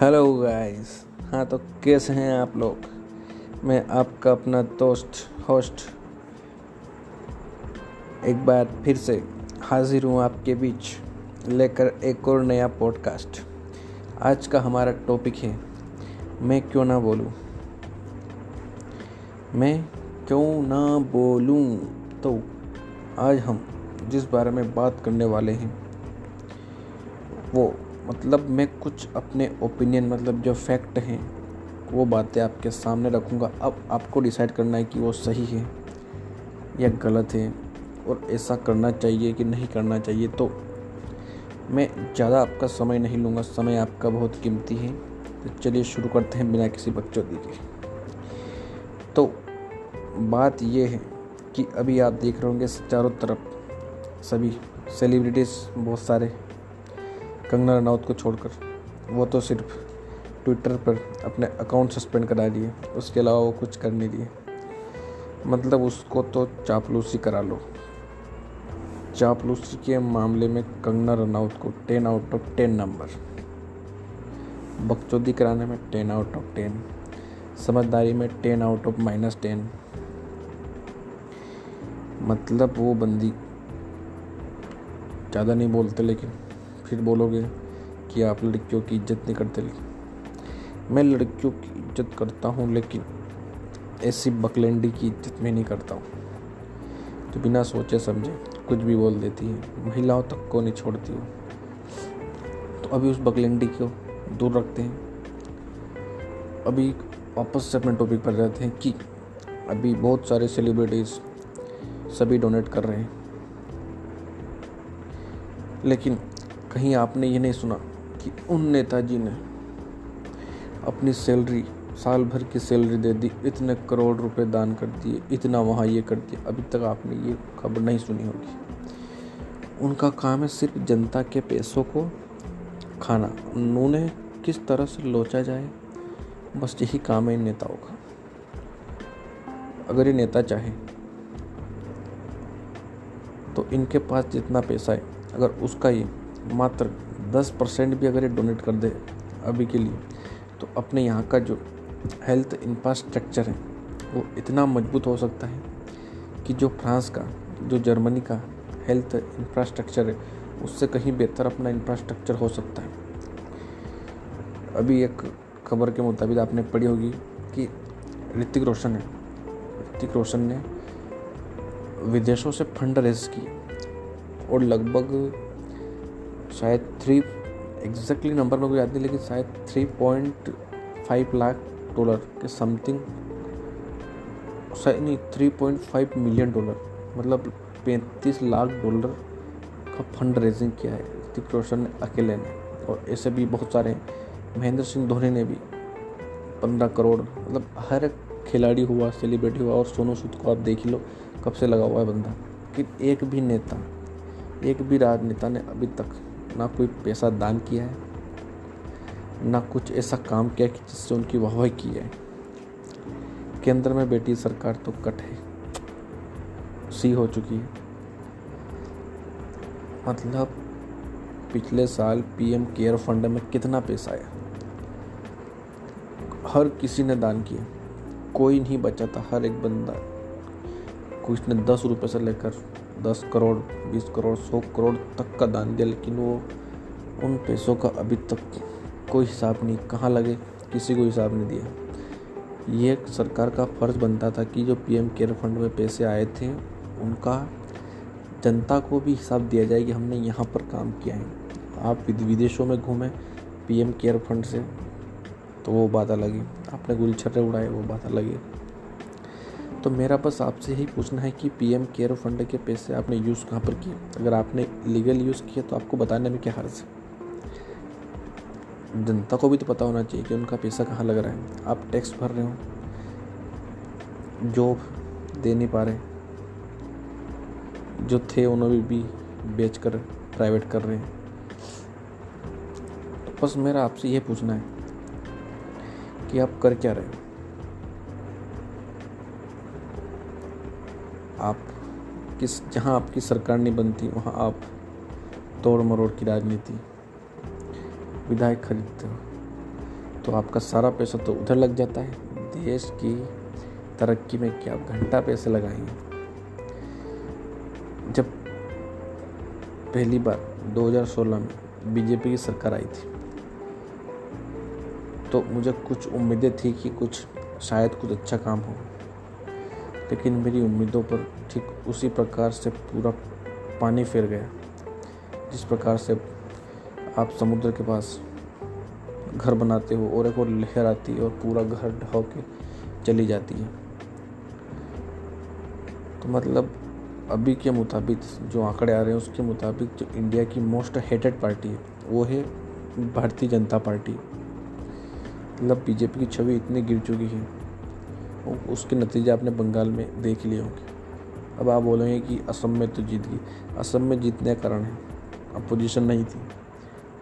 Hello guys. हाँ तो कैसे हैं आप लोग? मैं आपका अपना दोस्त, होस्ट, एक बार फिर से हाजिर हूँ आपके बीच लेकर एक और नया पॉडकास्ट आज का हमारा टॉपिक है, मैं क्यों ना बोलूँ? मैं क्यों ना बोलूँ? तो आज हम जिस बारे में बात करने वाले हैं, वो मतलब मैं कुछ अपने ओपिनियन मतलब जो फैक्ट हैं, वो बातें आपके सामने रखूँगा। अब आपको डिसाइड करना है कि वो सही है या गलत है और ऐसा करना चाहिए कि नहीं करना चाहिए तो मैं ज़्यादा आपका समय नहीं लूँगा। समय आपका बहुत कीमती है। तो चलिए शुरू करते हैं बिना किसी बकचोदी के। तो बात यह है कि अभी आप देख रहे होंगे चारों तरफ़ सभी सेलिब्रिटीज़ बहुत सारे कंगना रनौत को छोड़कर। वो तो सिर्फ़ ट्विटर पर अपने अकाउंट सस्पेंड करा दिए उसके अलावा वो कुछ कर नहीं दिए। मतलब उसको तो चापलूसी करा लो। चापलूसी के मामले में कंगना रनौत को ten out of ten number बकचोदी कराने में टेन आउट ऑफ़ टेन समझदारी में ten out of minus ten मतलब वो बंदी ज़्यादा नहीं बोलते लेकिन फिर बोलोगे कि आप लड़कियों की इज़्ज़त नहीं करते मैं लड़कियों की इज़्ज़त करता हूँ, लेकिन ऐसी बकलेंडी की इज़्ज़त में नहीं करता हूँ। तो बिना सोचे समझे कुछ भी बोल देती है, महिलाओं तक को नहीं छोड़ती हो तो अभी उस बकलेंडी को दूर रखते हैं। अभी वापस से अपने टॉपिक पर रहते हैं कि अभी बहुत सारे सेलिब्रिटीज़ सभी डोनेट कर रहे हैं। लेकिन कहीं आपने ये नहीं सुना कि उन नेताजी ने अपनी सैलरी, साल भर की सैलरी दे दी, इतने करोड़ रुपए दान कर दिए, इतना वहाँ ये कर दिया। अभी तक आपने ये खबर नहीं सुनी होगी। उनका काम है सिर्फ़ जनता के पैसों को खाना। उन्होंने किस तरह से लोचा जाए, बस यही काम है इन नेताओं का। अगर ये नेता चाहे तो इनके पास जितना पैसा है, अगर उसका ये मात्र दस परसेंट भी अगर ये डोनेट कर दे अभी के लिए तो अपने यहाँ का जो हेल्थ इंफ्रास्ट्रक्चर है, वो इतना मज़बूत हो सकता है कि जो फ्रांस का, जो जर्मनी का हेल्थ इंफ्रास्ट्रक्चर है, उससे कहीं बेहतर अपना इंफ्रास्ट्रक्चर हो सकता है। अभी एक खबर के मुताबिक आपने पढ़ी होगी कि ऋतिक रोशन है। ऋतिक रोशन ने विदेशों से फंड रेज किए और लगभग शायद थ्री एग्जैक्टली नंबर में कोई याद नहीं, लेकिन शायद three point five lakh dollar के समथिंग शायद नहीं three point five million dollar मतलब पैंतीस लाख डॉलर का फंड रेजिंग किया है, ऋतिक रोशन अकेले ने, और ऐसे भी बहुत सारे हैं। महेंद्र सिंह धोनी ने भी पंद्रह करोड़ मतलब हर खिलाड़ी हुआ सेलिब्रिटी हुआ, और सोनू सूद को आप देख लो, कब से लगा हुआ है बंदा। कि एक भी नेता, एक भी राजनेता ने अभी तक ना कोई पैसा दान किया है, ना कुछ ऐसा काम किया कि जिससे उनकी वाहवाह की है केंद्र में बेटी सरकार तो कट है। सी हो चुकी है। मतलब पिछले साल पीएम केयर फंड में कितना पैसा आया? हर किसी ने दान किया। कोई नहीं बचा था। हर एक बंदा कुछ ने दस रुपये से लेकर दस करोड़, बीस करोड़, सौ करोड़ तक का दान दिया, लेकिन वो उन पैसों का अभी तक कोई हिसाब नहीं, कहाँ लगे? किसी को हिसाब नहीं दिया। ये सरकार का फ़र्ज़ बनता था कि जो पीएम केयर फंड में पैसे आए थे, उनका जनता को भी हिसाब दिया जाए कि हमने यहाँ पर काम किया है। आप विदेशों में घूमें पीएम केयर फंड से तो वो बात अलग है। आपने गुलछर्रे उड़ाए, वो बात अलग है। तो मेरा बस आपसे यही पूछना है कि पीएम केयर फंड के पैसे आपने यूज़ कहाँ पर किए? अगर आपने लीगल यूज़ किया तो आपको बताने में क्या हर्ज है? जनता को भी तो पता होना चाहिए कि उनका पैसा कहाँ लग रहा है। आप टैक्स भर रहे हो, जॉब दे नहीं पा रहे, जो थे उन्होंने भी बेच कर प्राइवेट कर रहे हैं। तो बस मेरा आपसे ये पूछना है कि आप कर क्या रहे हो? आप किस, जहाँ आपकी सरकार नहीं बनती, वहाँ आप तोड़ मरोड़ की राजनीति, विधायक खरीदते हो तो आपका सारा पैसा तो उधर लग जाता है। देश की तरक्की में क्या घंटा पैसे लगाएँगे? जब पहली बार 2016 में बीजेपी की सरकार आई थी तो मुझे कुछ उम्मीदें थी कि कुछ, शायद कुछ अच्छा काम हो। लेकिन मेरी उम्मीदों पर ठीक उसी प्रकार से पूरा पानी फिर गया, जिस प्रकार से आप समुद्र के पास घर बनाते हो और एक और लहर आती है और पूरा घर ढह के चली जाती है। तो मतलब अभी के मुताबिक जो आंकड़े आ रहे हैं, उसके मुताबिक जो इंडिया की मोस्ट हेटेड पार्टी है, वो है भारतीय जनता पार्टी। मतलब बीजेपी की छवि इतनी गिर चुकी है। उसके नतीजे आपने बंगाल में देख लिए होंगे। अब आप बोलेंगे कि असम में तो जीत गई असम में जीतने का कारण है। अपोजिशन नहीं थी।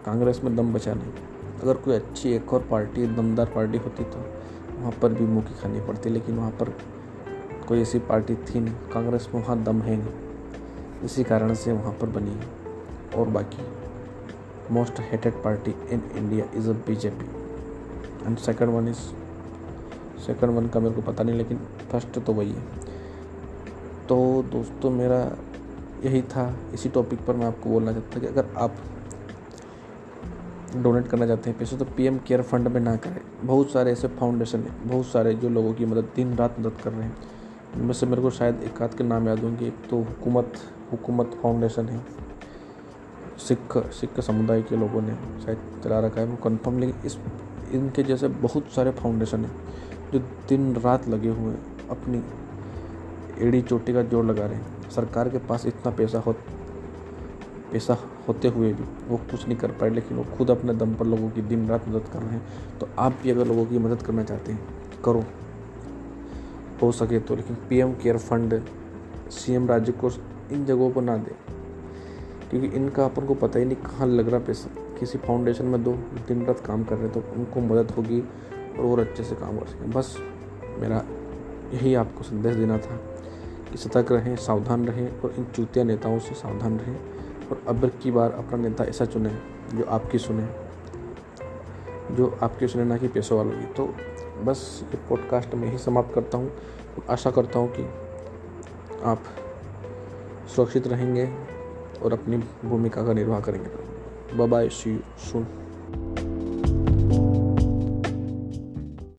कांग्रेस में दम बचा नहीं। अगर कोई अच्छी एक और पार्टी, दमदार पार्टी होती तो वहाँ पर भी मुँह की खानी पड़ती, लेकिन वहाँ पर कोई ऐसी पार्टी थी नहीं। कांग्रेस में वहाँ दम है नहीं। इसी कारण से वहाँ पर बनी है। और बाकी most hated party in India is a BJP and second one is second one का मेरे को पता नहीं, लेकिन फ़र्स्ट तो वही है। तो दोस्तों, मेरा यही था। इसी टॉपिक पर मैं आपको बोलना चाहता था कि अगर आप डोनेट करना चाहते हैं पैसे तो पीएम केयर फंड में ना करें। बहुत सारे ऐसे फाउंडेशन हैं, बहुत सारे जो लोगों की मदद, दिन रात मदद कर रहे हैं। उनमें से मेरे को शायद एक आध के नाम याद होंगे। एक तो हुकूमत हुकूमत फाउंडेशन है। सिख सिख समुदाय के लोगों ने शायद चला रखा है, वो कन्फर्म लेकिन इस, इनके जैसे बहुत सारे फाउंडेशन हैं। जो दिन रात लगे हुए हैं अपनी एड़ी चोटी का जोड़ लगा रहे हैं। सरकार के पास इतना पैसा हो पैसा होते हुए भी वो कुछ नहीं कर पाए, लेकिन वो खुद अपने दम पर लोगों की दिन रात मदद कर रहे हैं। तो आप भी अगर लोगों की मदद करना चाहते हैं, करो। हो सके तो लेकिन पीएम केयर फंड, सीएम राज्य को इन जगहों पर ना दे, क्योंकि इनका अपन को पता ही नहीं कहाँ लग रहा पैसा। किसी फाउंडेशन में दो दिन रात काम कर रहे हैं तो उनको मदद होगी। और और अच्छे से काम कर सकें। बस मेरा यही आपको संदेश देना था कि सतर्क रहें, सावधान रहें और इन चूतिया नेताओं से सावधान रहें और अब की बार अपना नेता ऐसा चुने जो आपकी सुने, जो आपकी सुने ना कि पैसों वालों की। तो बस ये पॉडकास्ट में ही समाप्त करता हूँ आशा करता हूँ कि आप सुरक्षित रहेंगे और अपनी भूमिका का निर्वाह करेंगे। बाय सी सुन